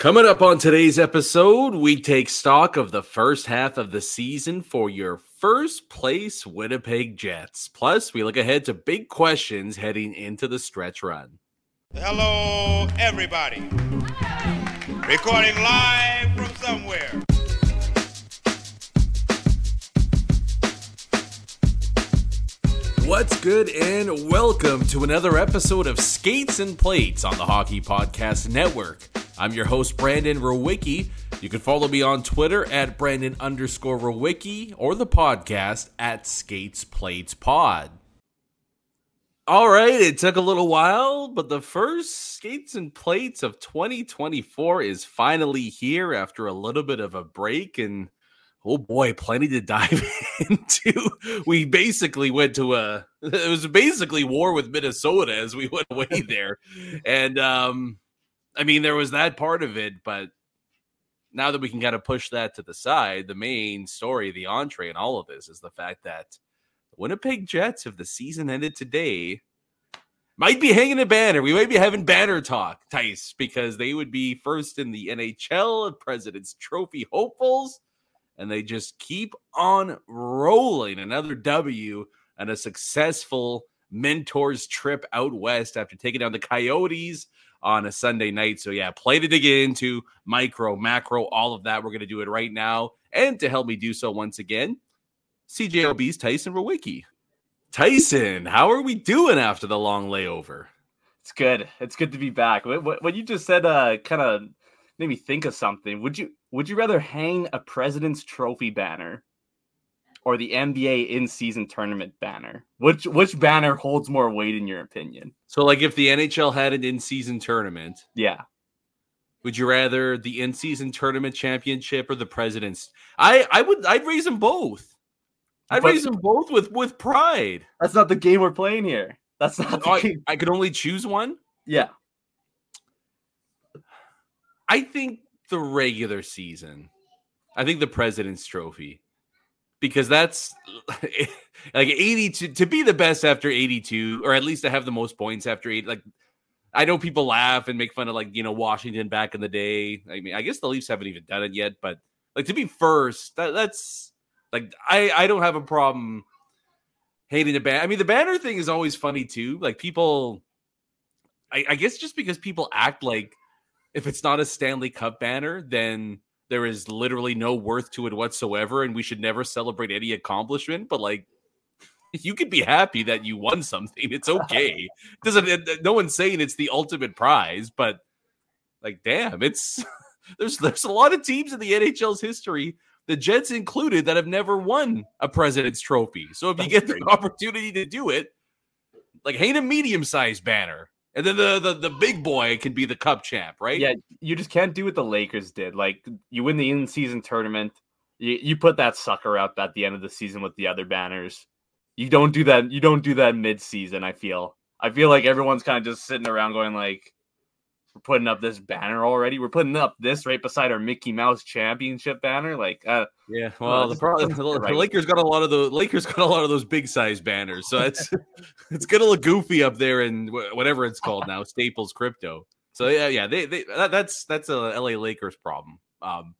Coming up on today's episode, we take stock of the first half of the season for your first place Winnipeg Jets. Plus, we look ahead to big questions heading into the stretch run. Hello, everybody. Recording live from somewhere. What's good, and welcome to another episode of Skates and Plates on the Hockey Podcast Network. I'm your host, Brandon Rowicki. You can follow me on Twitter at Brandon underscore Rowicki or the podcast at Skates Plates Pod. All right, it took a little while, but the first Skates and Plates of 2024 is finally here after a little bit of a break and oh boy, plenty to dive into. We basically went to a it was basically war with Minnesota as we went away there. And um I mean there was that part of it, but now that we can kind of push that to the side, the main story, the entree and all of this is the fact that the Winnipeg Jets, if the season ended today, might be hanging a banner. We might be having banner talk, Tice, because they would be first in the NHL of President's Trophy hopefuls and they just keep on rolling. Another W and a successful mentors trip out west after taking down the Coyotes on a Sunday night. So, yeah, play to dig into micro, macro, all of that. We're going to do it right now. And to help me do so once again, CJOB's Tyson Rowicki. Tyson, how are we doing after the long layover? It's good. It's good to be back. What, what you just said uh, kind of made me think of something. Would you would you rather hang a President's Trophy banner or the NBA in season tournament banner? Which which banner holds more weight in your opinion? So, like, if the NHL had an in season tournament, Yeah. would you rather the in season tournament championship or the President's? I I would I'd raise them both. I'd But- raise them both with with pride. That's not the game we're playing here. That's not the Oh, I, game. I could only choose one. Yeah. I think the regular season. I think the President's Trophy. Because that's like 82 to be the best after 82, or at least to have the most points after eight. Like I know people laugh and make fun of like, you know, Washington back in the day. I mean, I guess the Leafs haven't even done it yet, but like to be first, that, that's like I I don't have a problem hating the banner. I mean, the banner thing is always funny too. Like people I, I guess just because people act like if it's not a Stanley Cup banner, then there is literally no worth to it whatsoever, and we should never celebrate any accomplishment. But like, you could be happy that you won something. It's okay. Doesn't no one's saying it's the ultimate prize, but like, damn, it's there's there's a lot of teams in the NHL's history, the Jets included, that have never won a President's Trophy. So if you That's get the opportunity to do it, like hang a medium sized banner. And then the, the the big boy can be the cup champ, right? Yeah, you just can't do what the Lakers did. Like you win the in-season tournament, you, you put that sucker up at the end of the season with the other banners. You don't do that. You don't do that mid-season. I feel. I feel like everyone's kind of just sitting around going like, "We're putting up this banner already. We're putting up this right beside our Mickey Mouse championship banner." Like, uh, Yeah, well, the problem the, the the Lakers got a lot of the Lakers got a lot of those big size banners, so it's it's gonna look goofy up there in whatever it's called now, Staples Crypto. So yeah, yeah, they, they that, that's that's a LA Lakers problem. Um,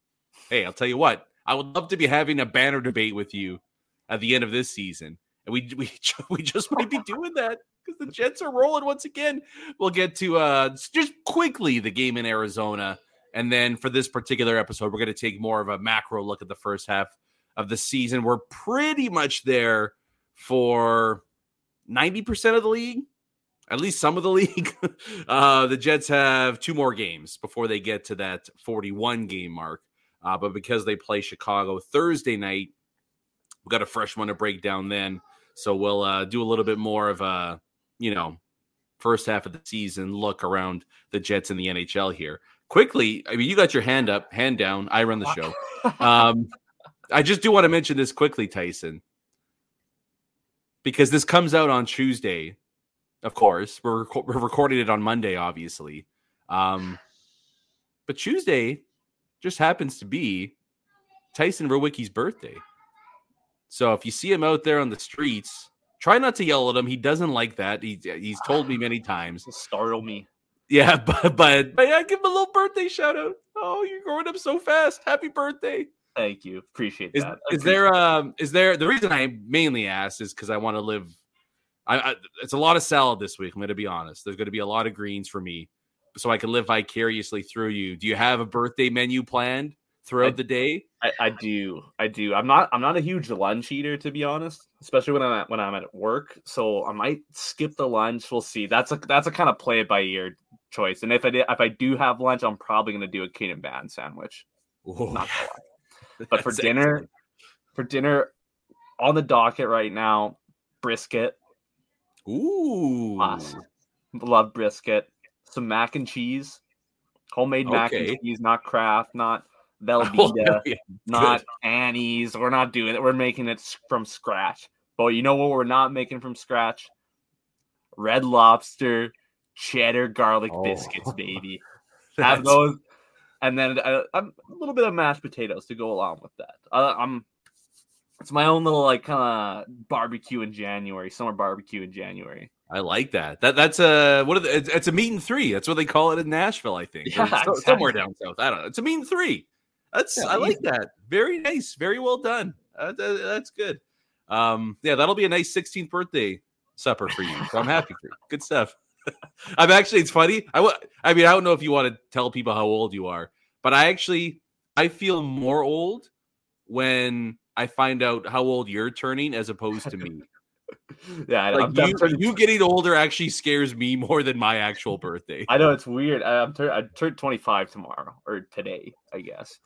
hey, I'll tell you what, I would love to be having a banner debate with you at the end of this season, and we we we just might be doing that because the Jets are rolling once again. We'll get to uh just quickly the game in Arizona. And then for this particular episode, we're going to take more of a macro look at the first half of the season. We're pretty much there for 90% of the league, at least some of the league. uh, the Jets have two more games before they get to that 41 game mark. Uh, but because they play Chicago Thursday night, we've got a fresh one to break down then. So we'll uh, do a little bit more of a, you know, first half of the season look around the Jets in the NHL here. Quickly, I mean, you got your hand up, hand down. I run the show. Um, I just do want to mention this quickly, Tyson, because this comes out on Tuesday. Of course, we're, reco- we're recording it on Monday, obviously. Um, but Tuesday just happens to be Tyson Rowicki's birthday. So if you see him out there on the streets, try not to yell at him. He doesn't like that. He, he's told me many times. startle me. Yeah, but but, but yeah, give him a little birthday shout out. Oh, you're growing up so fast. Happy birthday. Thank you. Appreciate Is, that. is there um is there the reason I mainly asked is because I want to live I, I it's a lot of salad this week. I'm gonna be honest. There's gonna be a lot of greens for me. So I can live vicariously through you. Do you have a birthday menu planned throughout I- the day? I, I do. I do. I'm not. I'm not a huge lunch eater, to be honest. Especially when I'm at, when I'm at work. So I might skip the lunch. We'll see. That's a that's a kind of play it by ear choice. And if I did, if I do have lunch, I'm probably gonna do a Keenan band sandwich. Oh, Not gonna. But for dinner, excellent. for dinner, on the docket right now, brisket. Ooh. Must. Love brisket. Some mac and cheese. Homemade mac and cheese, not Kraft, not Oh, Velveeta, yeah, not Annie's. We're not doing it. We're making it from scratch. But you know what we're not making from scratch? Red lobster, cheddar garlic Oh. biscuits, baby. Have those, and then uh, a, a little bit of mashed potatoes to go along with that. Uh, I'm. It's my own little like kind of barbecue in January, summer barbecue in January. I like that. That that's a what are the, it's, it's a meat and three. That's what they call it in Nashville, I think. Yeah, so- somewhere down south. I don't know. It's a meat and three. That's Yeah, I like that. Very nice. Very well done. Uh, th- that's good. Um, yeah, that'll be a nice 16th birthday supper for you. So I'm happy for you. Good stuff. I'm actually. It's funny. I I mean, I don't know if you want to tell people how old you are, but I actually I feel more old when I find out how old you're turning as opposed to me. Yeah, I, Like I'm, I'm you, turning- you getting older actually scares me more than my actual birthday. I know it's weird. I'm tur- I turned 25 tomorrow or today, I guess.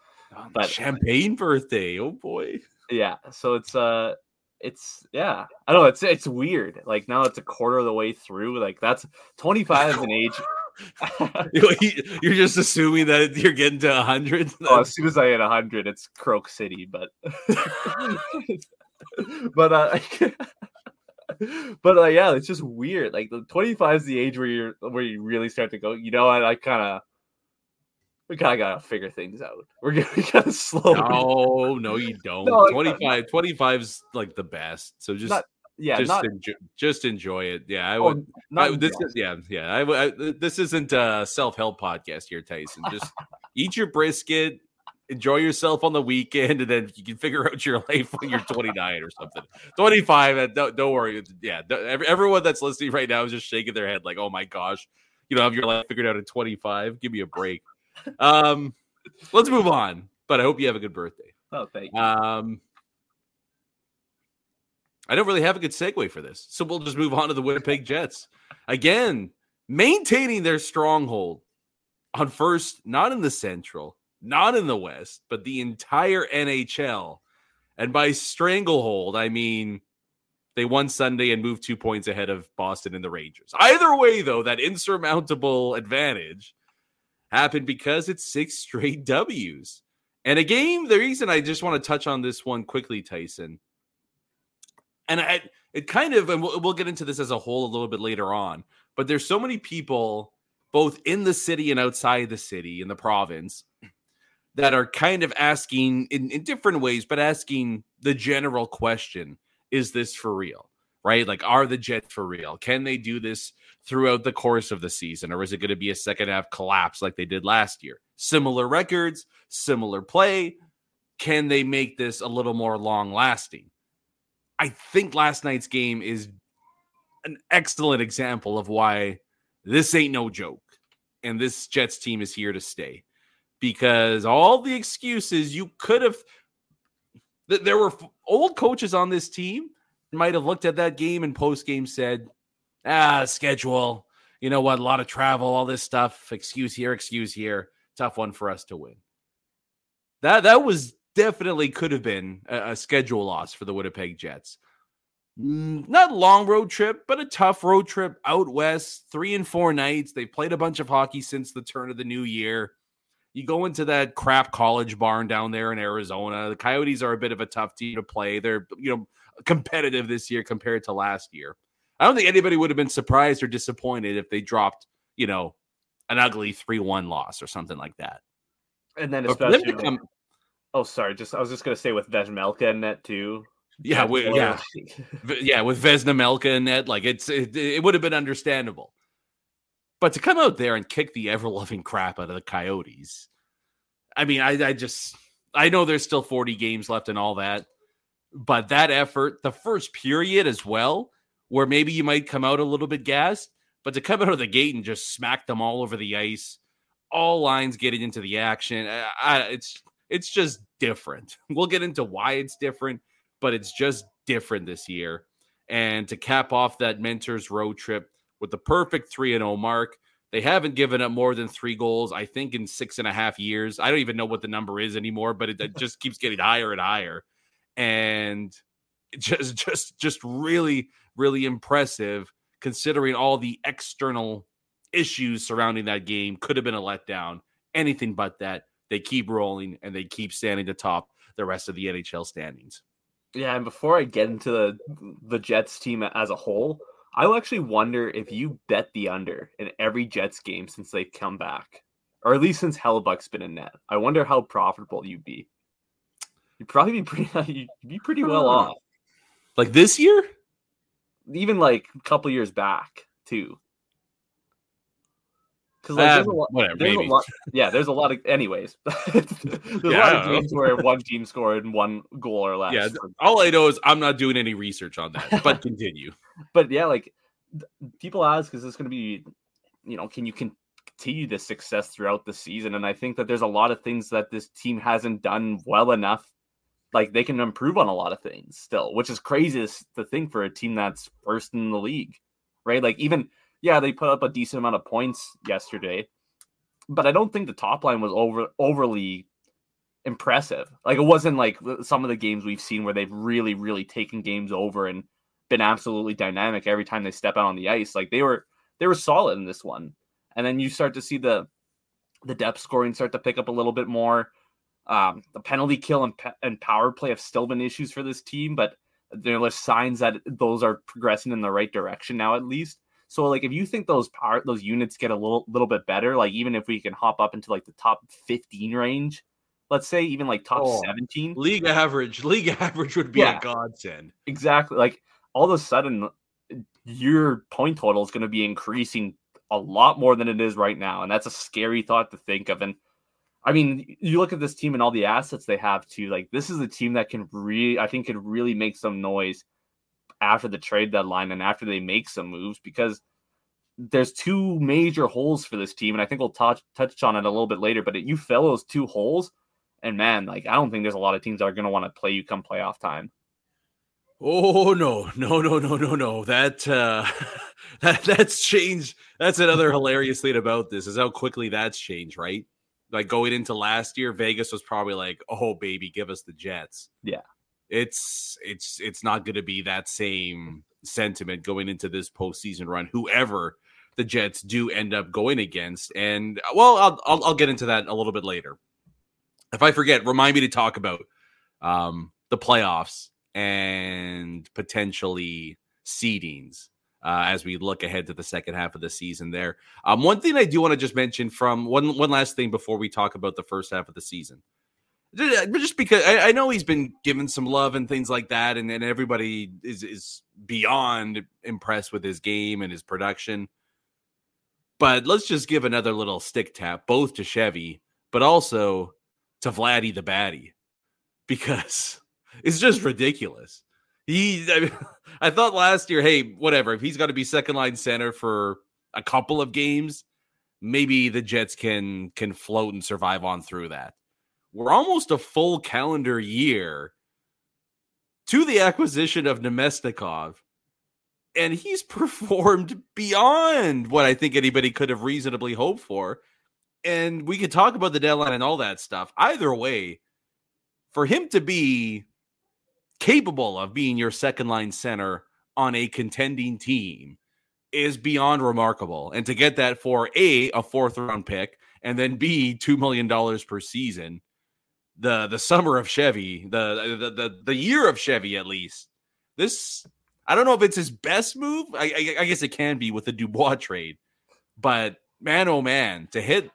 But- champagne birthday. Oh boy. Yeah, so it's uh it's yeah. I don't know, it's it's weird. Like now it's a quarter of the way through. Like that's 25 is an age. You're just assuming that you're getting to 100. oh, as soon as I hit 100, it's Croak City, but but uh but uh, yeah, it's just weird. Like the 25 is the age where you're where you really start to go, you know what, I kind of we kind of gotta figure things out. We're gonna we gotta slow. No, no, you don't. No, like, 25, 25 is like the best. So just, Not- yeah, just, not, enjoy, just enjoy it. Yeah, I oh, would. not I, this is yeah, yeah. I, I- this isn't a self help podcast here, Tyson. Just eat your brisket, enjoy yourself on the weekend, and then you can figure out your life when you're 29 or something. 25. uh, Don't, don't worry. Yeah, everyone that's listening right now is just shaking their head like, "Oh my gosh, you know, have your life figured out at 25? Give me a break." Um, let's move on. But I hope you have a good birthday. Oh, thank you. Um, I don't really have a good segue for this, so we'll just move on to the Winnipeg Jets again, maintaining their stronghold on first, not in the Central, not in the West, but the entire NHL. And by stranglehold, I mean they won Sunday and moved two points ahead of Boston and the Rangers. Either way, though, that insurmountable advantage happened because it's six straight W's. And a game, the reason I just want to touch on this one quickly, Tyson, and I, it kind of, and we'll, we'll get into this as a whole a little bit later on, but there's so many people, both in the city and outside the city, in the province, that are kind of asking in, in different ways, but asking the general question is this for real? Right? Like, are the Jets for real? Can they do this throughout the course of the season, or is it going to be a second half collapse like they did last year? Similar records, similar play. Can they make this a little more long lasting? I think last night's game is an excellent example of why this ain't no joke. And this Jets team is here to stay because all the excuses you could have, th- there were old coaches on this team might have looked at that game and post game said, ah, schedule, you know what, a lot of travel, all this stuff, excuse here, excuse here, tough one for us to win. That that was definitely could have been a, a schedule loss for the Winnipeg Jets. Mm, Not long road trip, but a tough road trip out west, three and four nights. They've played a bunch of hockey since the turn of the new year. You go into that crap college barn down there in Arizona. The Coyotes are a bit of a tough team to play. They're, you know, competitive this year compared to last year. I don't think anybody would have been surprised or disappointed if they dropped, you know, an ugly 3 1 loss or something like that. And then especially, to come, oh, sorry, just I was just gonna say with Vejmelka in net too. yeah, we, yeah, yeah, with Vejmelka and Ned, like it's it, it would have been understandable. But to come out there and kick the ever loving crap out of the Coyotes, I mean, I, I just, I know there's still 40 games left and all that, but that effort, the first period as well, where maybe you might come out a little bit gassed, but to come out of the gate and just smack them all over the ice, all lines getting into the action, I, I, it's it's just different. We'll get into why it's different, but it's just different this year. And to cap off that mentors road trip with the perfect 3 and 0 mark, they haven't given up more than three goals, I think, in six and a half years. I don't even know what the number is anymore, but it, it just keeps getting higher and higher. And just, just, just really, really impressive considering all the external issues surrounding that game. Could have been a letdown. Anything but that. They keep rolling and they keep standing atop the rest of the NHL standings. Yeah, and before I get into the the Jets team as a whole, I actually wonder if you bet the under in every Jets game since they've come back, or at least since Hellebuyck's been in net. I wonder how profitable you'd be. You'd probably be pretty. You'd be pretty well off. Like this year, even like a couple years back too. Because like, uh, lot, whatever, maybe. Lot, yeah, there's a lot of. Anyways, there's yeah, a lot of games where one team scored one goal or less. Yeah, all I know is I'm not doing any research on that. But continue. but yeah, like people ask, is this going to be, you know, can you continue this success throughout the season? And I think that there's a lot of things that this team hasn't done well enough. Like they can improve on a lot of things still, which is crazy to think for a team that's first in the league, right? Like even yeah, they put up a decent amount of points yesterday, but I don't think the top line was over overly impressive. Like it wasn't like some of the games we've seen where they've really, really taken games over and been absolutely dynamic every time they step out on the ice. Like they were they were solid in this one. And then you start to see the the depth scoring start to pick up a little bit more. Um, the penalty kill and, and power play have still been issues for this team, but there are signs that those are progressing in the right direction now, at least. So like if you think those power those units get a little little bit better, like even if we can hop up into like the top 15 range, let's say even like top oh, 17. League average, league average would be yeah, a godsend. Exactly. Like all of a sudden your point total is going to be increasing a lot more than it is right now. And that's a scary thought to think of. And I mean, you look at this team and all the assets they have too. Like this is a team that can really, I think, could really make some noise after the trade deadline and after they make some moves because there's two major holes for this team, and I think we'll touch touch on it a little bit later. But you fill those two holes, and man, like I don't think there's a lot of teams that are going to want to play you come playoff time. Oh no, no, no, no, no, no! That uh, that that's changed. That's another hilarious thing about this is how quickly that's changed, right? Like going into last year, Vegas was probably like, "Oh baby, give us the Jets." Yeah, it's it's it's not going to be that same sentiment going into this postseason run. Whoever the Jets do end up going against, and well, I'll I'll, I'll get into that a little bit later. If I forget, remind me to talk about um, the playoffs and potentially seedings uh, as we look ahead to the second half of the season. There, um, one thing I do want to just mention from one one last thing before we talk about the first half of the season just because I, I, know he's been given some love and things like that, and, and everybody is is beyond impressed with his game and his production. But let's just give another little stick tap, both to Chevy, but also to Vladdy the Batty, because it's just ridiculous. He, I, I thought last year, hey, whatever. If he's got to be second line center for a couple of games, maybe the Jets can can float and survive on through that we're almost a full calendar year to the acquisition of Namestnikov, and he's performed beyond what I think anybody could have reasonably hoped for. And we could talk about the deadline and all that stuff. Either way, for him to be capable of being your second line center on a contending team is beyond remarkable. And to get that for A, a fourth round pick, and then B, $2 million per season the the summer of Chevy, the, the the the year of Chevy at least. This I don't know if it's his best move. I, I, I guess it can be with the Dubois trade, but man, oh man, to hit.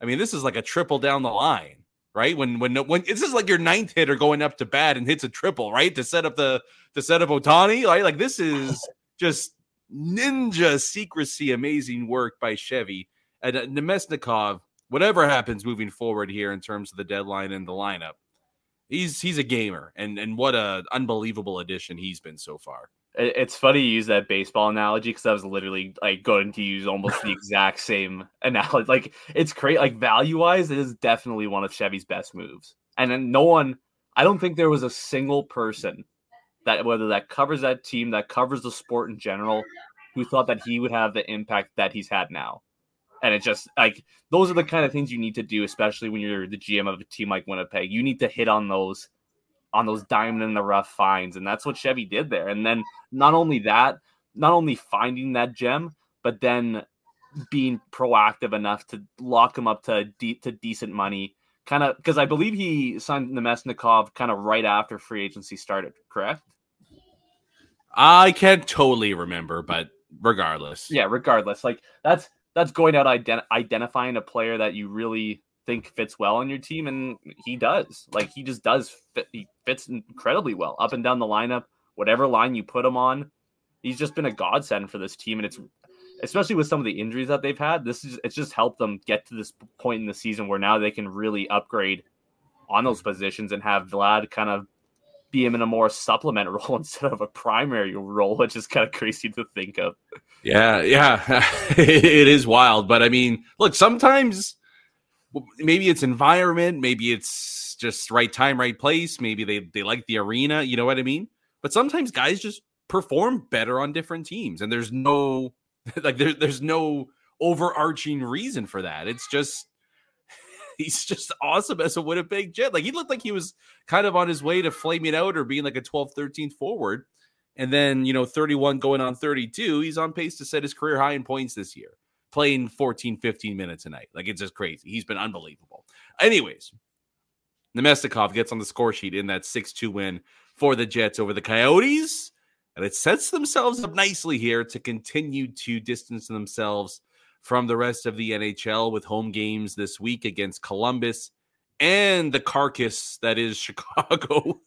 I mean, this is like a triple down the line, right? When when when this is like your ninth hitter going up to bat and hits a triple, right? To set up the to set up Ohtani, right? Like this is just ninja secrecy, amazing work by Chevy. And uh, Namestnikov, whatever happens moving forward here in terms of the deadline and the lineup, he's he's a gamer, and and what a unbelievable addition he's been so far. It's funny you use that baseball analogy because I was literally like going to use almost the exact same analogy. Like it's great, like value wise, it is definitely one of Chevy's best moves. And then no one, I don't think there was a single person that whether that covers that team, that covers the sport in general, who thought that he would have the impact that he's had now. And it just like those are the kind of things you need to do, especially when you're the GM of a team like Winnipeg. You need to hit on those on those diamond in the rough finds, and that's what Chevy did there. And then not only that, not only finding that gem, but then being proactive enough to lock him up to de- to decent money. Kind of because I believe he signed Namestnikov kind of right after free agency started, correct? I can't totally remember, but regardless. Yeah, regardless. Like that's that's going out ident- identifying a player that you really think fits well on your team, and he does. Like he just does fit. He fits incredibly well up and down the lineup. Whatever line you put him on, he's just been a godsend for this team, and it's especially with some of the injuries that they've had. This is it's just helped them get to this point in the season where now they can really upgrade on those positions and have Vlad kind of be him in a more supplement role instead of a primary role, which is kind of crazy to think of. Yeah, yeah, it is wild. But I mean, look, sometimes maybe it's environment, maybe it's just right time, right place. Maybe they they like the arena. You know what I mean? But sometimes guys just perform better on different teams, and there's no like there, there's no overarching reason for that. It's just he's just awesome as a Winnipeg Jet. Like he looked like he was kind of on his way to flaming out or being like a 12th, 13th forward. And then, you know, 31 going on 32, he's on pace to set his career high in points this year, playing 14, 15 minutes a night. Like it's just crazy. He's been unbelievable. Anyways, Namestnikov gets on the score sheet in that 6 2 win for the Jets over the Coyotes. And it sets themselves up nicely here to continue to distance themselves from the rest of the NHL with home games this week against Columbus and the carcass that is Chicago.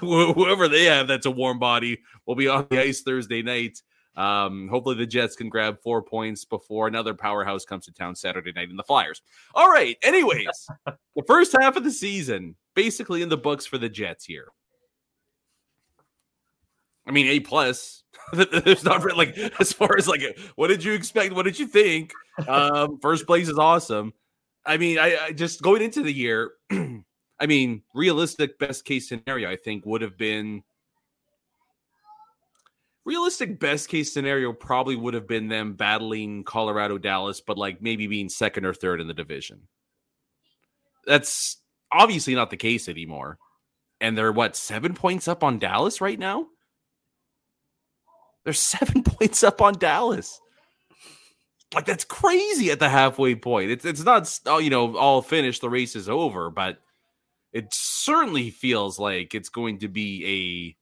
Whoever they have that's a warm body will be on the ice Thursday night. Um, hopefully the Jets can grab four points before another powerhouse comes to town Saturday night in the Flyers. All right. Anyways, the first half of the season basically in the books for the Jets here. I mean, A plus. There's not really, like as far as like what did you expect? What did you think? Um, first place is awesome. I mean, I, I just going into the year. I mean, realistic best case scenario, I think, would have been realistic best case scenario probably would have been them battling Colorado Dallas, but like maybe being second or third in the division. That's obviously not the case anymore. And they're what seven points up on Dallas right now? They're seven points up on Dallas. Like that's crazy at the halfway point. It's it's not oh, you know all finished. The race is over, but it certainly feels like it's going to be a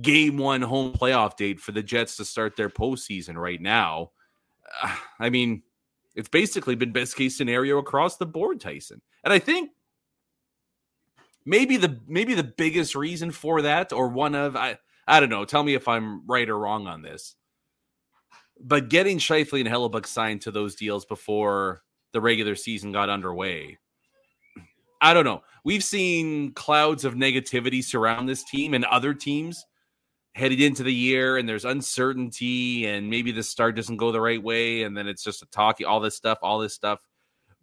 game one home playoff date for the Jets to start their postseason right now. I mean, it's basically been best case scenario across the board, Tyson. And I think maybe the maybe the biggest reason for that, or one of I I don't know. Tell me if I'm right or wrong on this. But getting Scheifele and Hellebuyck signed to those deals before the regular season got underway, I don't know. We've seen clouds of negativity surround this team and other teams headed into the year, and there's uncertainty, and maybe the start doesn't go the right way, and then it's just a talkie, all this stuff, all this stuff.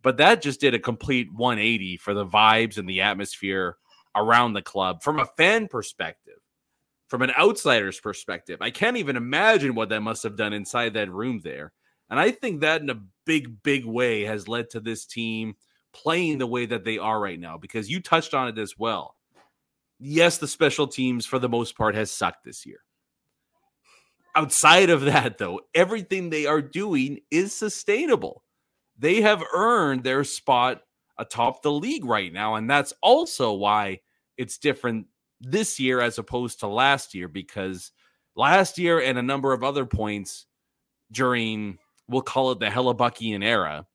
But that just did a complete 180 for the vibes and the atmosphere around the club from a fan perspective from an outsider's perspective. I can't even imagine what that must have done inside that room there. And I think that in a big, big way has led to this team playing the way that they are right now because you touched on it as well. Yes, the special teams for the most part has sucked this year. Outside of that, though, everything they are doing is sustainable. They have earned their spot atop the league right now. And that's also why it's different this year as opposed to last year because last year and a number of other points during we'll call it the Hellebuyckian era,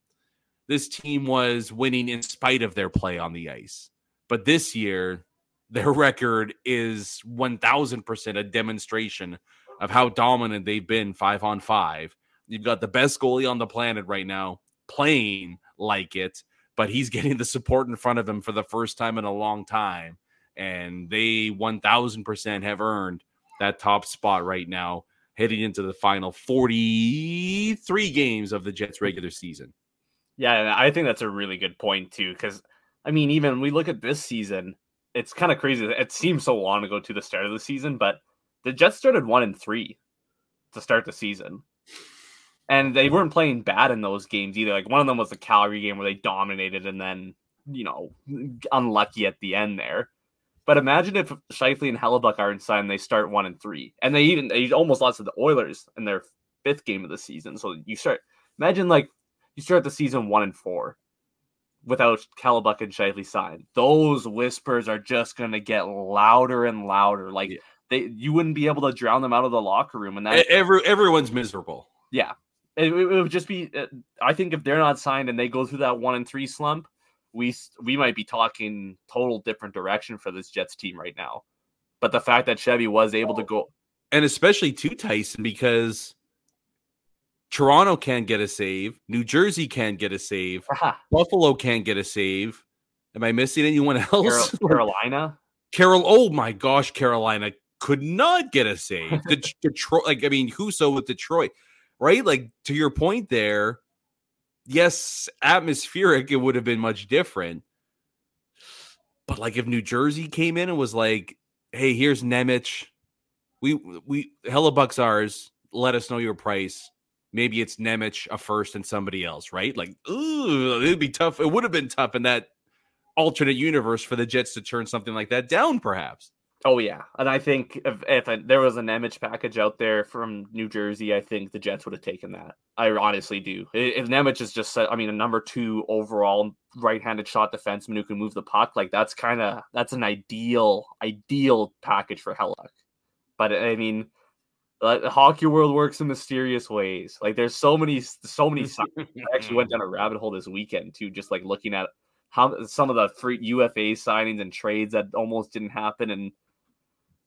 this team was winning in spite of their play on the ice. But this year, their record is 1000% a demonstration of how dominant they've been five on five. You've got the best goalie on the planet right now playing like it, but he's getting the support in front of him for the first time in a long time. And they 1000% have earned that top spot right now, heading into the final 43 games of the Jets regular season. Yeah, I think that's a really good point, too. Because, I mean, even we look at this season, it's kind of crazy. It seems so long ago to the start of the season, but the Jets started one and three to start the season. And they weren't playing bad in those games either. Like one of them was the Calgary game where they dominated and then, you know, unlucky at the end there. But imagine if Scheifele and Hellebuyck aren't signed, they start one and three. And they even they almost lost to the Oilers in their fifth game of the season. So you start imagine like you start the season one and four without Hellebuyck and Scheifele signed. Those whispers are just gonna get louder and louder. Like yeah they you wouldn't be able to drown them out of the locker room, and that every everyone's miserable. Yeah, it, it, would just be. Uh, I think if they're not signed and they go through that one and three slump, we we might be talking total different direction for this Jets team right now. But the fact that Chevy was able to go, and especially to Tyson, because Toronto can't get a save, New Jersey can't get a save, Buffalo can't get a save. Am I missing anyone else? Carolina. Carol, oh my gosh, Carolina could not get a save. Detroit, like I mean, who so with Detroit, right? Like to your point there, yes, atmospheric, it would have been much different. But like if New Jersey came in and was like, "Hey, here's Nemec, we we Hellebuyck's ours. Let us know your price." Maybe it's Nemec a first and somebody else, right? Like, ooh, it'd be tough. It would have been tough in that alternate universe for the Jets to turn something like that down, perhaps. Oh yeah, and I think if, if a, there was an Nemec package out there from New Jersey, I think the Jets would have taken that. I honestly do. If Nemec is just, I mean, a number two overall right-handed shot defenseman who can move the puck, like that's kind of that's an ideal ideal package for Hellebuyck. But I mean, the hockey world works in mysterious ways. Like there's so many, so many. I actually went down a rabbit hole this weekend too, just like looking at how some of the free UFA signings and trades that almost didn't happen and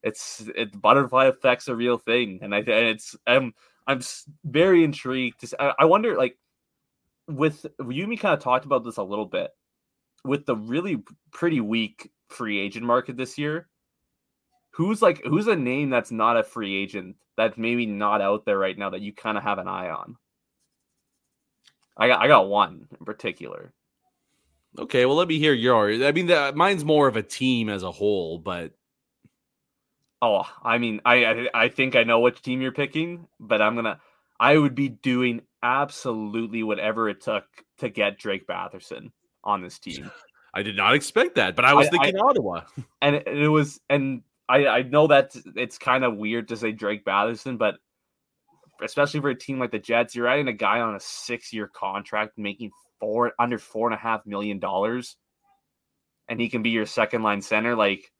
it's it butterfly effect's a real thing, and I and it's I'm I'm very intrigued. To, I, I wonder like with Yumi kind of talked about this a little bit with the really pretty weak free agent market this year. Who's like who's a name that's not a free agent that's maybe not out there right now that you kind of have an eye on? I got I got one in particular. Okay, well let me hear yours. I mean, the, mine's more of a team as a whole, but Oh, I mean, I, I I think I know which team you're picking, but I'm gonna. I would be doing absolutely whatever it took to get Drake Batherson on this team. I did not expect that, but I was I, thinking I, Ottawa, and it, it was, and I I know that it's kind of weird to say Drake Batherson, but especially for a team like the Jets, you're adding a guy on a six year contract making four under four and a half million dollars, and he can be your second line center. Like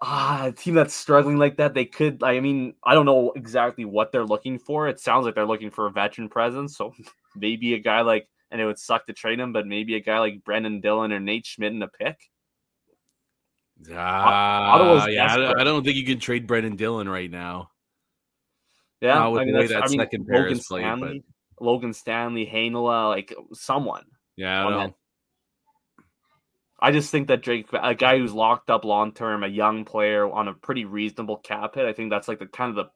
ah, a team that's struggling like that, they could. I mean, I don't know exactly what they're looking for. It sounds like they're looking for a veteran presence. So maybe a guy like, and it would suck to trade him, but maybe a guy like Brendan Dillon or Nate Schmidt in a pick. Uh, yeah, I don't think you can trade Brendan Dillon right now. Yeah, Not with I mean, the way that I mean, second pair Logan is played, Stanley, but... Logan Stanley, Heinola, like someone. Yeah, I don't. I just think that Drake, a guy who's locked up long term, a young player on a pretty reasonable cap hit, I think that's like the kind of the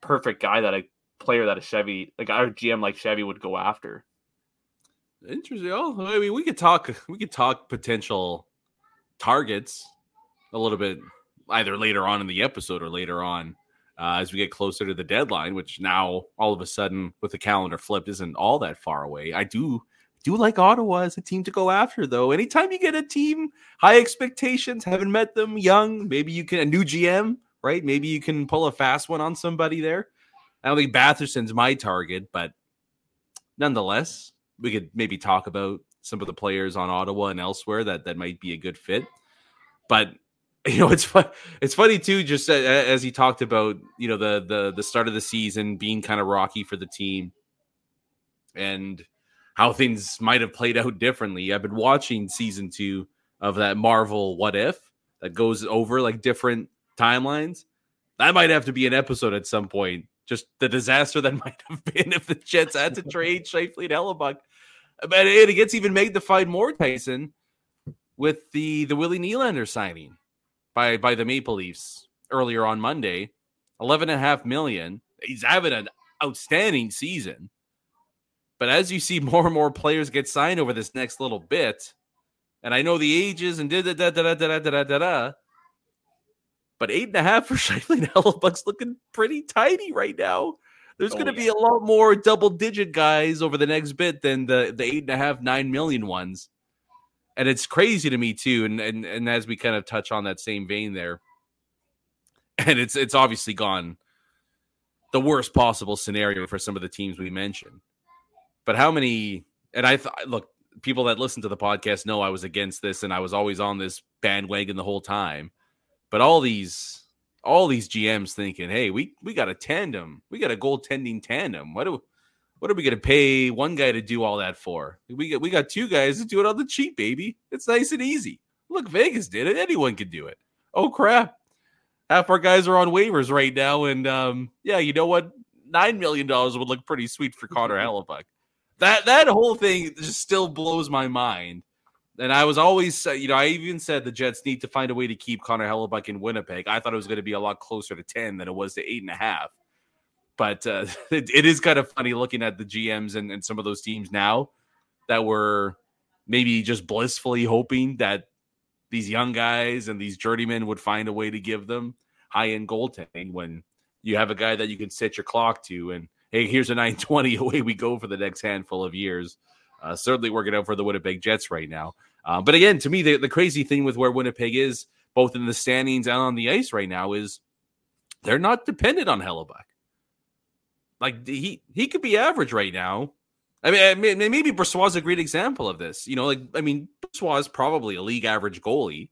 perfect guy that a player that a Chevy, like our GM like Chevy would go after. Interesting. Oh, I mean, we could talk. We could talk potential targets a little bit either later on in the episode or later on uh, as we get closer to the deadline. Which now, all of a sudden, with the calendar flipped, isn't all that far away. I do do like Ottawa as a team to go after, though. Anytime you get a team, high expectations, haven't met them, young, maybe you can, a new GM, right? Maybe you can pull a fast one on somebody there. I don't think Batherson's my target, but nonetheless, we could maybe talk about some of the players on Ottawa and elsewhere that that might be a good fit. But you know, it's fun. It's funny too, just as he talked about, you know, the the the start of the season being kind of rocky for the team, and how things might have played out differently. I've been watching season two of that Marvel What If that goes over like different timelines. That might have to be an episode at some point. Just the disaster that might have been if the Jets had to trade Scheifele and Hellebuyck. But it gets even magnified more, Tyson, with the the Willie Nylander signing by by the Maple Leafs earlier on Monday. 11 and a half million. He's having an outstanding season. But as you see more and more players get signed over this next little bit, and I know the ages and da da da da da da da da da, but eight and a half for Scheifele and Hellebuyck's looking pretty tiny right now. There's oh, going to yeah. be a lot more double digit guys over the next bit than the the eight and a half nine million ones, and it's crazy to me too. And and and as we kind of touch on that same vein there, and it's it's obviously gone the worst possible scenario for some of the teams we mentioned. But how many? And I th- look, people that listen to the podcast know I was against this, and I was always on this bandwagon the whole time. But all these, all these GMs thinking, "Hey, we we got a tandem, we got a goaltending tandem. What do, what are we going to pay one guy to do all that for? We got we got two guys to do it on the cheap, baby. It's nice and easy. Look, Vegas did it. Anyone can do it. Oh crap! half our guys are on waivers right now, and um, yeah, you know what? Nine million dollars would look pretty sweet for Connor Hellebuyck. That that whole thing just still blows my mind. And I was always, you know, I even said the Jets need to find a way to keep Connor Hellebuyck in Winnipeg. I thought it was going to be a lot closer to ten than it was to eight and a half. But uh, it, it is kind of funny looking at the GMs and, and some of those teams now that were maybe just blissfully hoping that these young guys and these journeymen would find a way to give them high end goaltending when you have a guy that you can set your clock to and hey here's a 920 away we go for the next handful of years uh, certainly working out for the winnipeg jets right now uh, but again to me the, the crazy thing with where winnipeg is both in the standings and on the ice right now is they're not dependent on Hellebuyck. Like he he could be average right now I mean, maybe Brossoit is a great example of this. You know, like I mean, Brossoit is probably a league average goalie.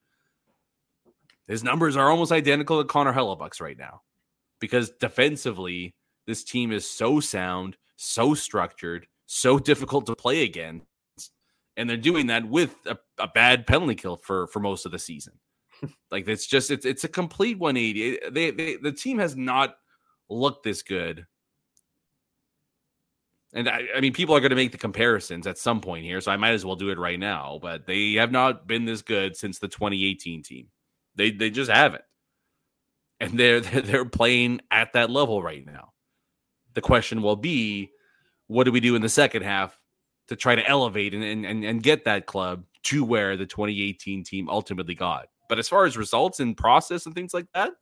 His numbers are almost identical to Connor Hellebuyck's right now, because defensively, this team is so sound, so structured, so difficult to play against, and they're doing that with a, a bad penalty kill for for most of the season. like it's just it's it's a complete 180. They, they the team has not looked this good and I, I, mean, people are going to make the comparisons at some point here, so I might as well do it right now. But they have not been this good since the 2018 team. They they just haven't, and they're they're playing at that level right now. The question will be, what do we do in the second half to try to elevate and and and get that club to where the 2018 team ultimately got? But as far as results and process and things like that,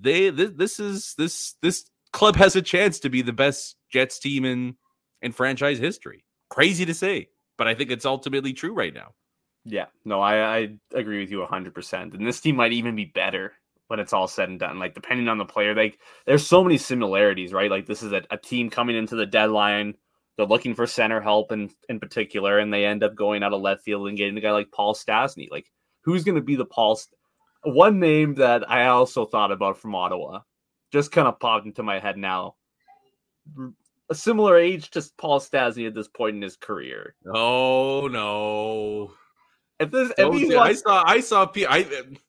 they this, this is this this club has a chance to be the best Jets team in in franchise history. Crazy to say, but I think it's ultimately true right now. Yeah, no, I, I agree with you 100%. And this team might even be better when it's all said and done. Like, depending on the player, like, there's so many similarities, right? Like, this is a, a team coming into the deadline. They're looking for center help in, in particular, and they end up going out of left field and getting a guy like Paul Stastny. Like, who's going to be the Paul? St- One name that I also thought about from Ottawa just kind of popped into my head now. A similar age to Paul Stastny at this point in his career. Oh no! If this, if he's I saw, I saw, I,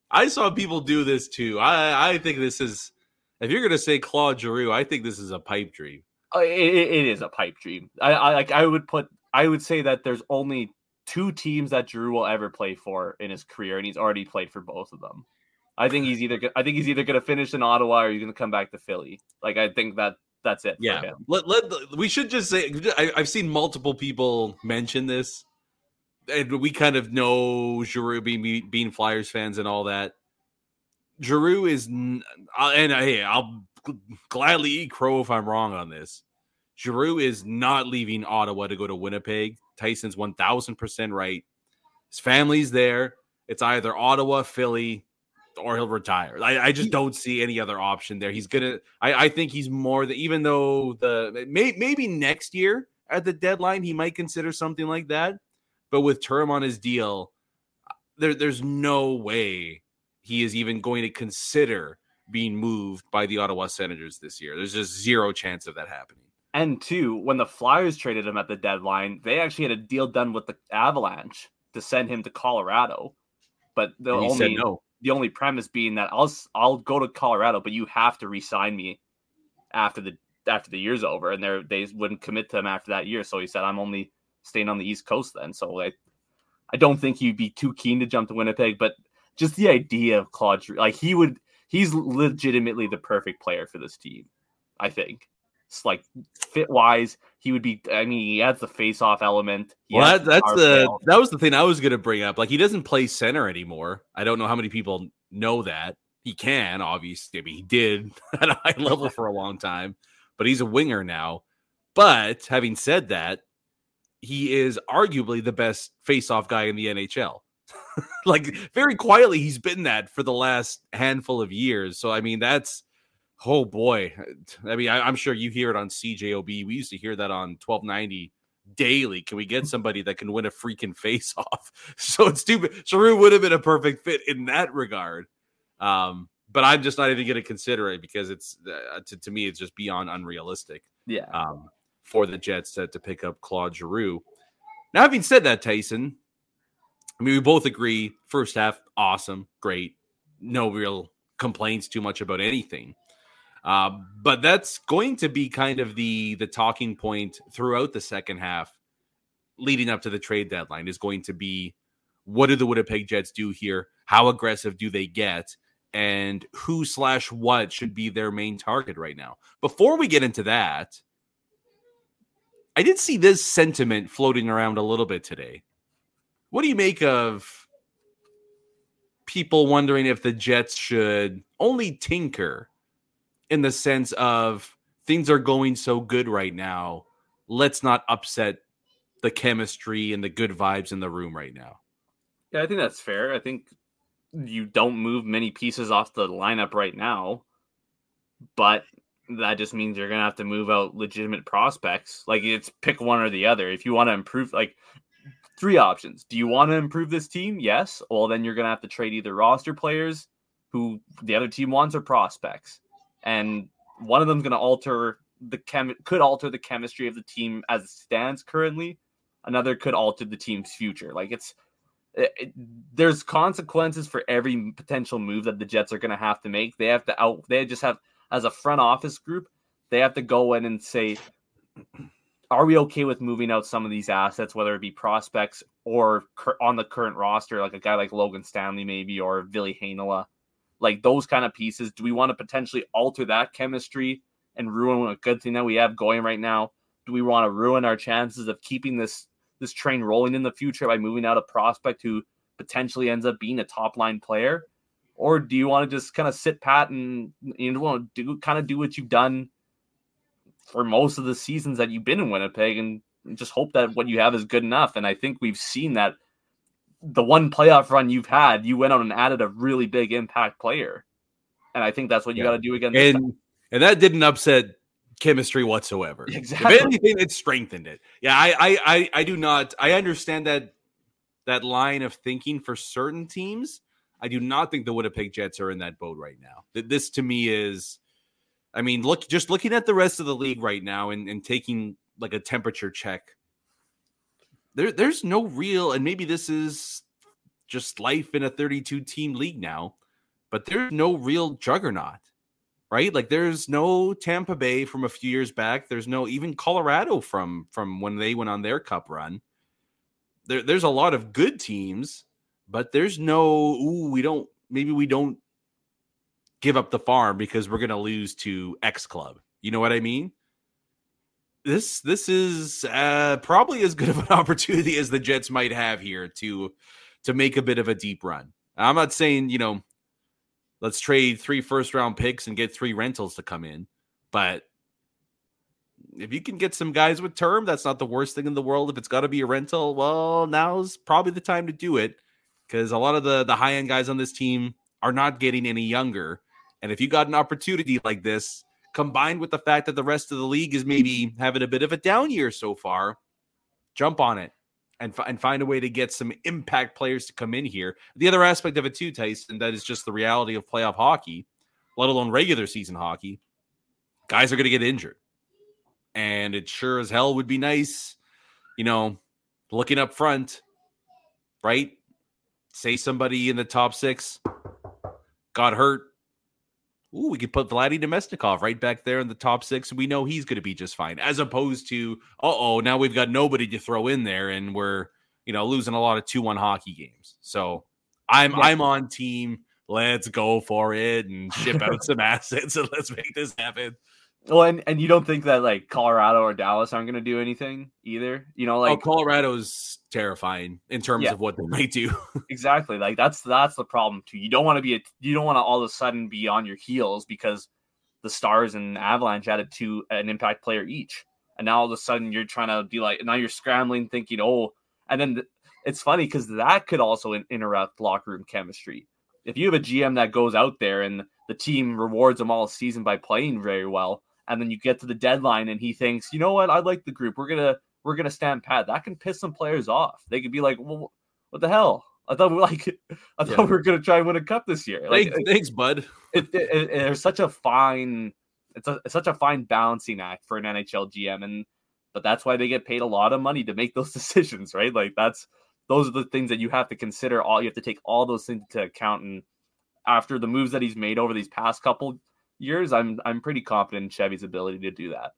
I saw people do this too. I, I think this is. If you're gonna say Claude Giroux, I think this is a pipe dream. Uh, it, it is a pipe dream. I, I like. I would put. I would say that there's only two teams that Giroux will ever play for in his career, and he's already played for both of them. I think he's either I think he's either going to finish in Ottawa or he's going to come back to Philly. Like I think that that's it. Yeah. Let, let we should just say I, have seen multiple people mention this, and we kind of know Giroux being being Flyers fans and all that. Giroux is, and hey, I'll gladly eat crow if I'm wrong on this. Giroux is not leaving Ottawa to go to Winnipeg. Tyson's one thousand percent right. His family's there. It's either Ottawa, Philly, or he'll retire. I, I just don't see any other option there. He's gonna. I, I think he's more than even though the may, maybe next year at the deadline he might consider something like that. But with term on his deal, uh, there there's no way he is even going to consider being moved by the Ottawa Senators this year. There's just zero chance of that happening. And two, when the Flyers traded him at the deadline, they actually had a deal done with the Avalanche to send him to Colorado. But the only no the only premise being that I'll I'll go to Colorado, but you have to re-sign me after the after the year's over, and they they wouldn't commit to him after that year. So he said, "I'm only staying on the East Coast then." So I I don't think he'd be too keen to jump to Winnipeg, but just the idea of Claude, like he would, he's legitimately the perfect player for this team. I think like fit wise, he would be. I mean, he has the face off element. He well, that, that's the that was the thing I was going to bring up. Like, he doesn't play center anymore. I don't know how many people know that he can. Obviously, I mean, he did at a high level for a long time, but he's a winger now. But having said that, he is arguably the best face off guy in the NHL. like very quietly, he's been that for the last handful of years. So I mean, that's Oh boy, I mean, I, am sure you hear it on CJOB. We used to hear that on 1290 daily. Can we get somebody that can win a freaking face off? So it's stupid. Giroux would have been a perfect fit in that regard. Um, but I'm just not even going to consider it because it's uh, to, to me it's just beyond unrealistic. Yeah. Um, for the Jets to, to pick up Claude Giroux. Now, having said that, Tyson, I mean, we both agree first half awesome, great, no real complaints too much about anything. Uh, but that's going to be kind of the the talking point throughout the second half, leading up to the trade deadline. Is going to be what do the Winnipeg Jets do here? How aggressive do they get? And who slash what should be their main target right now? Before we get into that, I did see this sentiment floating around a little bit today. What do you make of people wondering if the Jets should only tinker in the sense of things are going so good right now. Let's not upset the chemistry and the good vibes in the room right now. Yeah, I think that's fair. I think you don't move many pieces off the lineup right now, but that just means you're gonna have to move out legitimate prospects. Like it's pick one or the other. If you want to improve, like three options. Do you want to improve this team? Yes. Well, then you're gonna have to trade either roster players who the other team wants or prospects and one of them's going to alter the chem could alter the chemistry of the team as it stands currently. Another could alter the team's future. Like it's it, it, there's consequences for every potential move that the Jets are going to have to make. They have to out. They just have as a front office group. They have to go in and say, are we okay with moving out some of these assets, whether it be prospects or cur- on the current roster, like a guy like Logan Stanley, maybe, or Ville Heinola? Like those kind of pieces. Do we want to potentially alter that chemistry and ruin a good thing that we have going right now? Do we want to ruin our chances of keeping this this train rolling in the future by moving out a prospect who potentially ends up being a top line player? Or do you want to just kind of sit pat and you want to do kind of do what you've done for most of the seasons that you've been in Winnipeg and just hope that what you have is good enough? And I think we've seen that the one playoff run you've had, you went out and added a really big impact player. And I think that's what you yeah. got to do again. And, time. and that didn't upset chemistry whatsoever. Exactly. If anything, it strengthened it. Yeah, I, I, I, I do not. I understand that that line of thinking for certain teams. I do not think the Winnipeg Jets are in that boat right now. This to me is, I mean, look, just looking at the rest of the league right now and, and taking like a temperature check there there's no real and maybe this is just life in a 32 team league now, but there's no real juggernaut. Right? Like there's no Tampa Bay from a few years back. There's no even Colorado from from when they went on their cup run. There, there's a lot of good teams, but there's no ooh, we don't maybe we don't give up the farm because we're gonna lose to X club. You know what I mean? This this is uh, probably as good of an opportunity as the Jets might have here to to make a bit of a deep run. I'm not saying you know let's trade three first round picks and get three rentals to come in, but if you can get some guys with term, that's not the worst thing in the world. If it's got to be a rental, well, now's probably the time to do it because a lot of the the high end guys on this team are not getting any younger, and if you got an opportunity like this combined with the fact that the rest of the league is maybe having a bit of a down year so far, jump on it and, f- and find a way to get some impact players to come in here. The other aspect of it too, Tyson, that is just the reality of playoff hockey, let alone regular season hockey. Guys are going to get injured. And it sure as hell would be nice, you know, looking up front, right? Say somebody in the top six got hurt. Ooh, we could put Vladdy Namestnikov right back there in the top six, and we know he's going to be just fine. As opposed to, uh oh, now we've got nobody to throw in there, and we're you know losing a lot of two one hockey games. So I'm yeah. I'm on team. Let's go for it and ship out some assets and let's make this happen. Well, and, and you don't think that like Colorado or Dallas aren't going to do anything either? You know, oh, like oh, Colorado's terrifying in terms yeah. of what they might do. exactly. Like that's that's the problem too. You don't want to be a, you don't want to all of a sudden be on your heels because the Stars and Avalanche added to an impact player each, and now all of a sudden you're trying to be like now you're scrambling thinking oh, and then th- it's funny because that could also in- interrupt locker room chemistry. If you have a GM that goes out there and the team rewards them all season by playing very well and then you get to the deadline and he thinks, you know what, I like the group. We're gonna we're gonna stand pat. That can piss some players off. They could be like, well, what the hell? I thought we like I thought yeah. we were gonna try and win a cup this year. Like, thanks, thanks, bud. It, it, it, there's such a fine it's, a, it's such a fine balancing act for an NHL GM, and but that's why they get paid a lot of money to make those decisions, right? Like that's those are the things that you have to consider. All you have to take all those things into account, and after the moves that he's made over these past couple years, I'm I'm pretty confident in Chevy's ability to do that.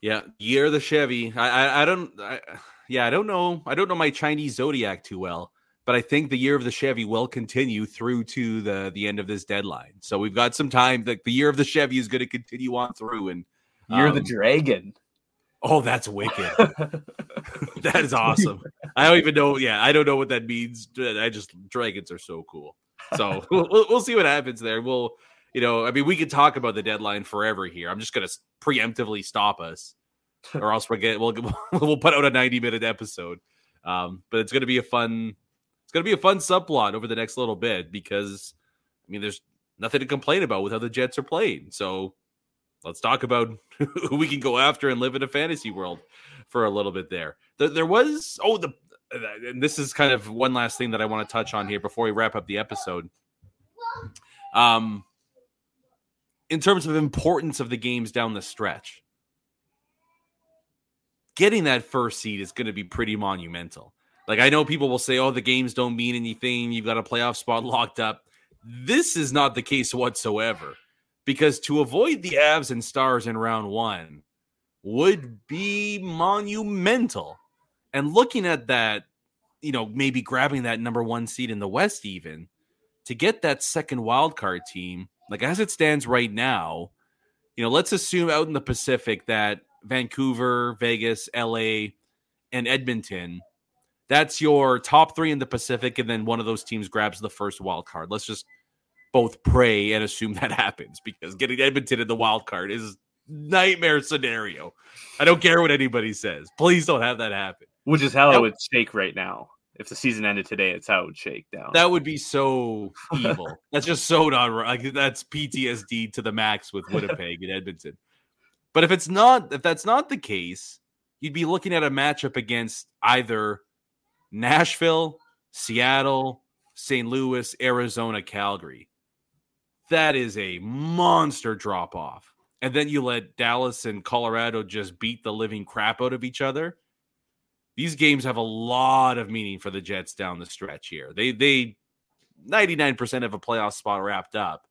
Yeah, year of the Chevy. I I, I don't. I, yeah, I don't know. I don't know my Chinese zodiac too well, but I think the year of the Chevy will continue through to the the end of this deadline. So we've got some time. That the year of the Chevy is going to continue on through, and you're um, the dragon. Oh, that's wicked. that is awesome. I don't even know. Yeah, I don't know what that means. I just dragons are so cool. So we'll, we'll see what happens there. We'll you know, I mean, we could talk about the deadline forever here. I'm just going to preemptively stop us, or else we'll get we'll we'll put out a 90 minute episode. Um, but it's going to be a fun it's going to be a fun subplot over the next little bit because I mean, there's nothing to complain about with how the Jets are playing. So let's talk about who we can go after and live in a fantasy world for a little bit there. There, there was oh the and this is kind of one last thing that I want to touch on here before we wrap up the episode. Um, in terms of importance of the games down the stretch. Getting that first seed is going to be pretty monumental. Like I know people will say, "Oh, the games don't mean anything. You've got a playoff spot locked up." This is not the case whatsoever, because to avoid the Avs and Stars in round one would be monumental. And looking at that, you know, maybe grabbing that number one seed in the West, even to get that second wild card team like as it stands right now, you know, let's assume out in the Pacific that Vancouver, Vegas, LA, and Edmonton, that's your top three in the Pacific, and then one of those teams grabs the first wild card. Let's just both pray and assume that happens because getting Edmonton in the wild card is nightmare scenario. I don't care what anybody says. Please don't have that happen. Which is how it would shake right now if the season ended today, it's how it would shake down. That would be so evil. that's just so not. Like that's PTSD to the max with Winnipeg and Edmonton. But if it's not, if that's not the case, you'd be looking at a matchup against either Nashville, Seattle, St. Louis, Arizona, Calgary. That is a monster drop off. And then you let Dallas and Colorado just beat the living crap out of each other these games have a lot of meaning for the Jets down the stretch here. They they 99% of a playoff spot wrapped up.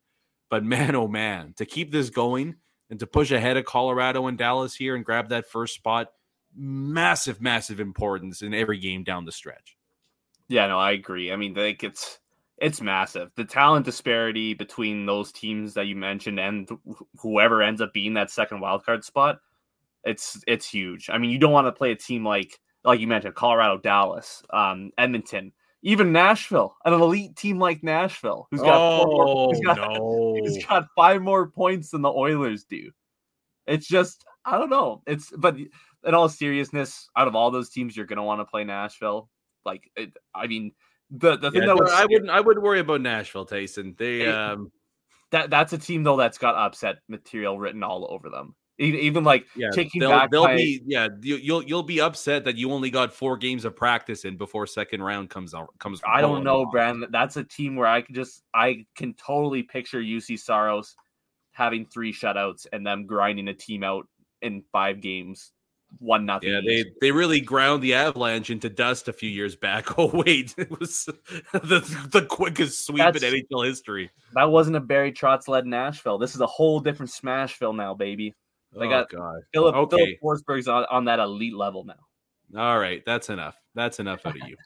But man, oh man, to keep this going and to push ahead of Colorado and Dallas here and grab that first spot, massive, massive importance in every game down the stretch. Yeah, no, I agree. I mean, like it's it's massive. The talent disparity between those teams that you mentioned and whoever ends up being that second wild card spot, it's it's huge. I mean, you don't want to play a team like like you mentioned, Colorado, Dallas, um, Edmonton, even Nashville, an elite team like Nashville, who's got, oh, more, who's got, no. who's got five more points than the Oilers do. It's just, I don't know. It's, but in all seriousness, out of all those teams, you're going to want to play Nashville. Like, it, I mean, the, the thing yeah, that was, I wouldn't, I wouldn't worry about Nashville, Tyson. They, um, that that's a team though that's got upset material written all over them. Even like yeah, taking they'll, back, they'll be yeah. You'll you'll be upset that you only got four games of practice in before second round comes out comes. I don't know, Brandon. That's a team where I can just I can totally picture Juuse Saros having three shutouts and them grinding a team out in five games one nothing. Yeah, they they really ground the Avalanche into dust a few years back. Oh wait, it was the the quickest sweep That's- in NHL history. that wasn't a Barry Trotz led Nashville. This is a whole different Smashville now, baby. They oh got- god. Filip Okay. Filip Forsberg's on, on that elite level now. All right, that's enough. That's enough out of you.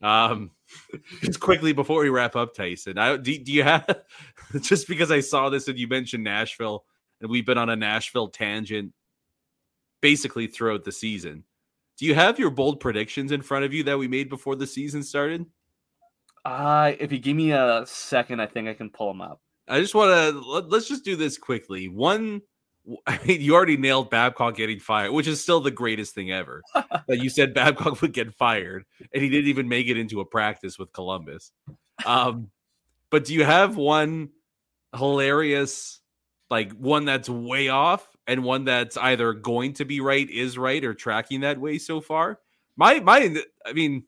Um, just quickly before we wrap up, Tyson, I, do, do you have just because I saw this and you mentioned Nashville, and we've been on a Nashville tangent basically throughout the season. Do you have your bold predictions in front of you that we made before the season started? Uh, if you give me a second, I think I can pull them up. I just want to let, let's just do this quickly. One, I mean, you already nailed Babcock getting fired, which is still the greatest thing ever. that you said Babcock would get fired, and he didn't even make it into a practice with Columbus. Um, but do you have one hilarious, like one that's way off, and one that's either going to be right, is right, or tracking that way so far? My, my, I mean,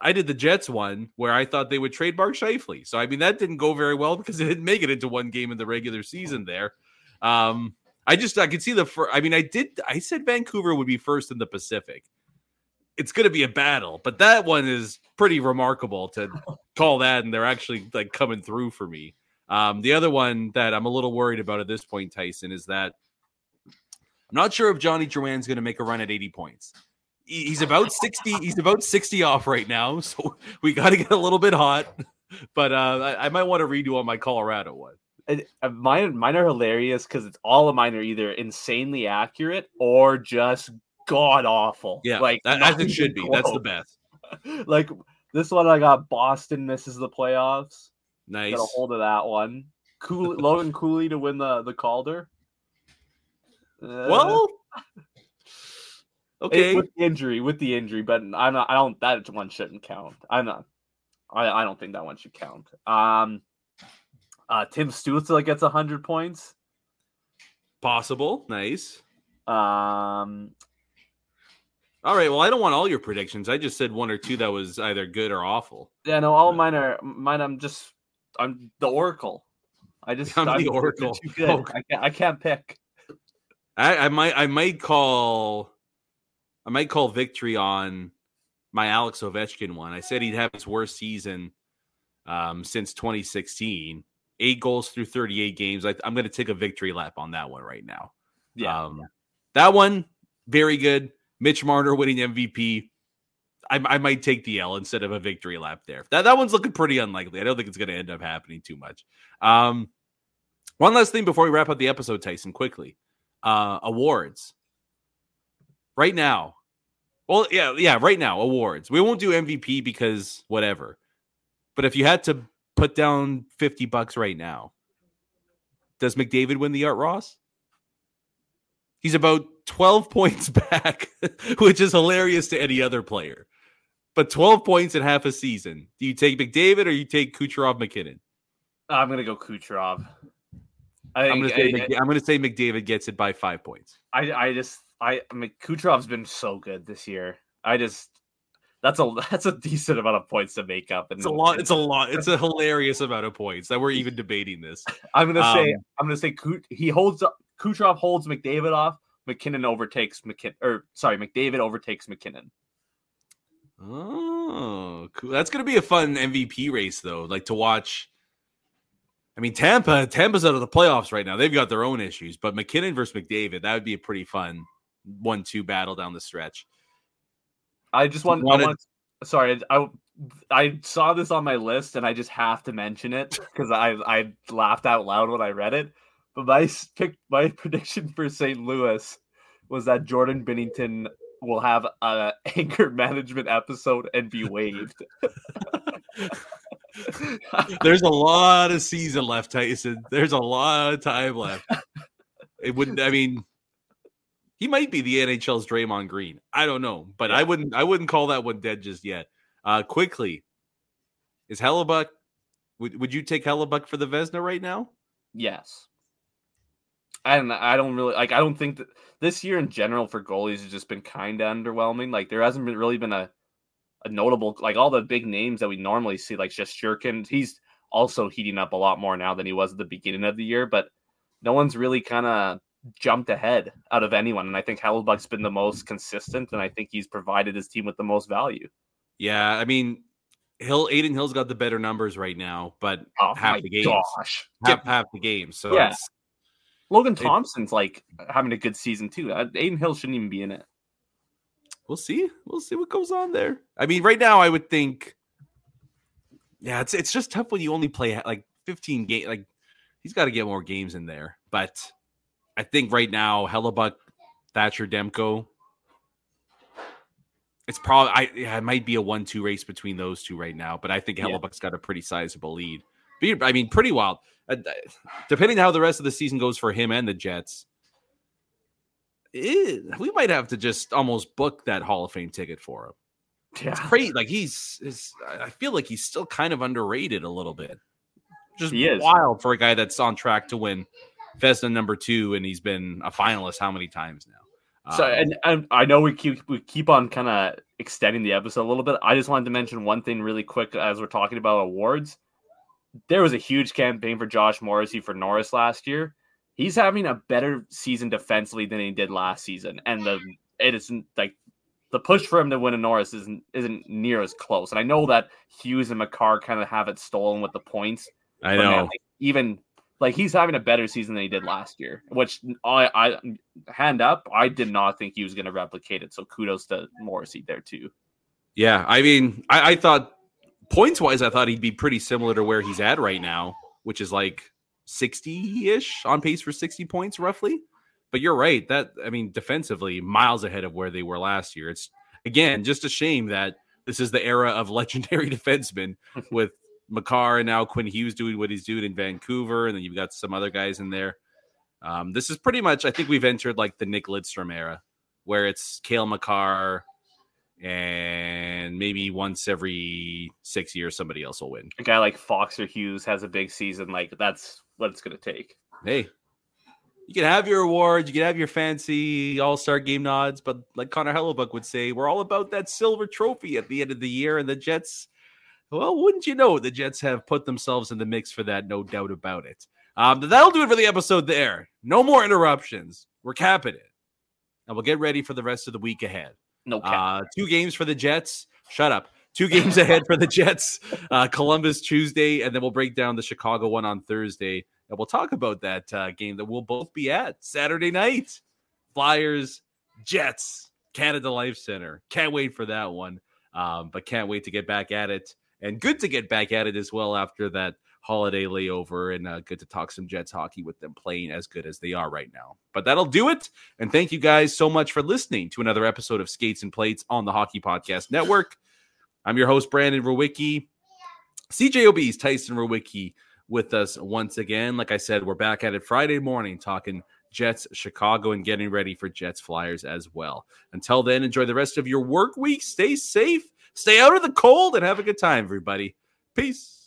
I did the Jets one where I thought they would trade Mark Scheifele. So I mean that didn't go very well because it didn't make it into one game in the regular season there. Um I just I could see the first. I mean I did I said Vancouver would be first in the Pacific. It's going to be a battle, but that one is pretty remarkable to call that and they're actually like coming through for me. Um the other one that I'm a little worried about at this point Tyson is that I'm not sure if Johnny Joanne's going to make a run at 80 points he's about 60 he's about 60 off right now so we got to get a little bit hot but uh i, I might want to redo on my colorado one mine, mine are hilarious because it's all of mine are either insanely accurate or just god awful. yeah like that, as it should be that's the best like this one, I got Boston misses the playoffs. nice Got a hold of that one. Cool, Logan Cooley to win the the Calder. Uh, well it- okay with the injury, with the injury, but I'm not. I don't. That one shouldn't count. I'm not. I, I don't think that one should count. Um, uh, Tim Stützle gets hundred points. possible nice Um, all right well i don't want all your predictions i just said one or two that was either good or awful yeah, no, all mine are mine. I'm just. I'm the Oracle. I just. I'm the they're Oracle. Too good. Oh. I can't. I can't pick. I, I might I might call I might call victory on my Alex Ovechkin one. I said he'd have his worst season um, since 2016. Eight goals through 38 games. I, I'm going to take a victory lap on that one right now. Yeah. Um, That one, very good. Mitch Marner winning MVP. I, I might take the L instead of a victory lap there. That that one's looking pretty unlikely. I don't think it's going to end up happening too much. Um, one last thing before we wrap up the episode, Tyson, quickly. Uh, awards. Right now. Well, yeah, yeah, right now, awards. We won't do MVP because whatever. But if you had to put down 50 bucks right now, does McDavid win the Art Ross? He's about 12 points back, which is hilarious to any other player. But 12 points in half a season. Do you take McDavid or you take Kucherov MacKinnon? Uh, I'm gonna go Kucherov. I I'm going to say I, I'm going to say McDavid gets it by 5 points. I, I just I, I mean Kucherov's been so good this year. I just that's a that's a decent amount of points to make up. And It's a lot it's a lot it's a hilarious amount of points that we're even debating this. I'm gonna say um, I'm gonna say he holds up Kucherov holds McDavid off. MacKinnon overtakes MacKinnon or sorry McDavid overtakes MacKinnon. Oh, cool. That's going to be a fun MVP race though, like to watch I mean, Tampa, Tampa's out of the playoffs right now. They've got their own issues, but MacKinnon versus McDavid, that would be a pretty fun one-two battle down the stretch. I just want, wanted- I want sorry I I saw this on my list and I just have to mention it because I I laughed out loud when I read it. But my pick my prediction for St. Louis was that Jordan Binnington will have a anger management episode and be waived. There's a lot of season left, Tyson. There's a lot of time left. It wouldn't. I mean, he might be the NHL's Draymond Green. I don't know, but I wouldn't. I wouldn't call that one dead just yet. Uh, quickly, is Hellebuyck? Would Would you take Hellebuyck for the Vezina right now? yes. And I don't really like I don't think that this year in general for goalies has just been kind of underwhelming. Like there hasn't been really been a a notable like all the big names that we normally see, like just Shurkin. He's also heating up a lot more now than he was at the beginning of the year, but no one's really kind of jumped ahead out of anyone. And I think Hellebuyck's been the most consistent, and I think he's provided his team with the most value. Yeah, I mean, Hill Adin Hill's got the better numbers right now, but Oh half the games, gosh. half, half the games. So Yeah. Logan Thompson's like having a good season too. Uh, Adin Hill shouldn't even be in it. we'll see. We'll see what goes on there. I mean, right now, I would think, yeah, it's it's just tough when you only play like 15 game. Like he's got to get more games in there. But I think right now, Hellebuyck, Thatcher, Demko. It's probably I yeah, it might be a one-two race between those two right now, but I think. Hellebuyck's got a pretty sizable lead. I mean, pretty wild. Uh, Depending how the rest of the season goes for him and the Jets, eh, we might have to just almost book that Hall of Fame ticket for him. Yeah. It's crazy. Like he's, is, I feel like he's still kind of underrated a little bit. Just He is. wild for a guy that's on track to win Vezina number two, and he's been a finalist how many times now? So Um, and, and I know we keep we keep on kind of extending the episode a little bit. I just wanted to mention one thing really quick as we're talking about awards. There was a huge campaign for Josh Morrissey for Norris last year. He's having a better season defensively than he did last season, and the it isn't like the push for him to win a Norris isn't isn't near as close. And I know that Hughes and Makar kind of have it stolen with the points. I know. man, like, even like he's having a better season than he did last year, which I, I hand up, I did not think he was going to replicate it. So kudos to Morrissey there too. Yeah, I mean, I, I thought points wise, I thought he'd be pretty similar to where he's at right now, which is like 60 ish on pace for 60 points roughly. But you're right. That, I mean, defensively, miles ahead of where they were last year. It's, again, just a shame that this is the era of legendary defensemen with Makar and now Quinn Hughes doing what he's doing in Vancouver. And then you've got some other guys in there. Um, this is pretty much, I think we've entered like the Nick Lidstrom era where it's Cale Makar and maybe once every six years somebody else will win. A guy like Fox or Hughes has a big season. Like that's what it's going to take. Hey, you can have your awards, you can have your fancy All Star game nods, but like Connor Hellebuyck would say, we're all about that silver trophy at the end of the year. And the Jets, well, wouldn't you know, the Jets have put themselves in the mix for that, no doubt about it. Um, that'll do it for the episode there. No more interruptions. We're capping it. And we'll get ready for the rest of the week ahead. No cap. Uh, two games for the Jets. Shut up. Two games ahead for the Jets. Uh, Columbus Tuesday, and then we'll break down the Chicago one on Thursday. And we'll talk about that uh, game that we'll both be at Saturday night. Flyers, Jets, Canada Life Center. Can't wait for that one. Um, but can't wait to get back at it. And good to get back at it as well after that holiday layover. And uh, good to talk some Jets hockey with them playing as good as they are right now. But that'll do it. And thank you guys so much for listening to another episode of Skates and Plates on the Hockey Podcast Network. I'm your host, Brandon Rowicki. CJOB's Tyson Rowicki with us once again. Like I said, we're back at it Friday morning talking Jets, Chicago, and getting ready for Jets Flyers as well. Until then, enjoy the rest of your work week. Stay safe, stay out of the cold, and have a good time, everybody. Peace.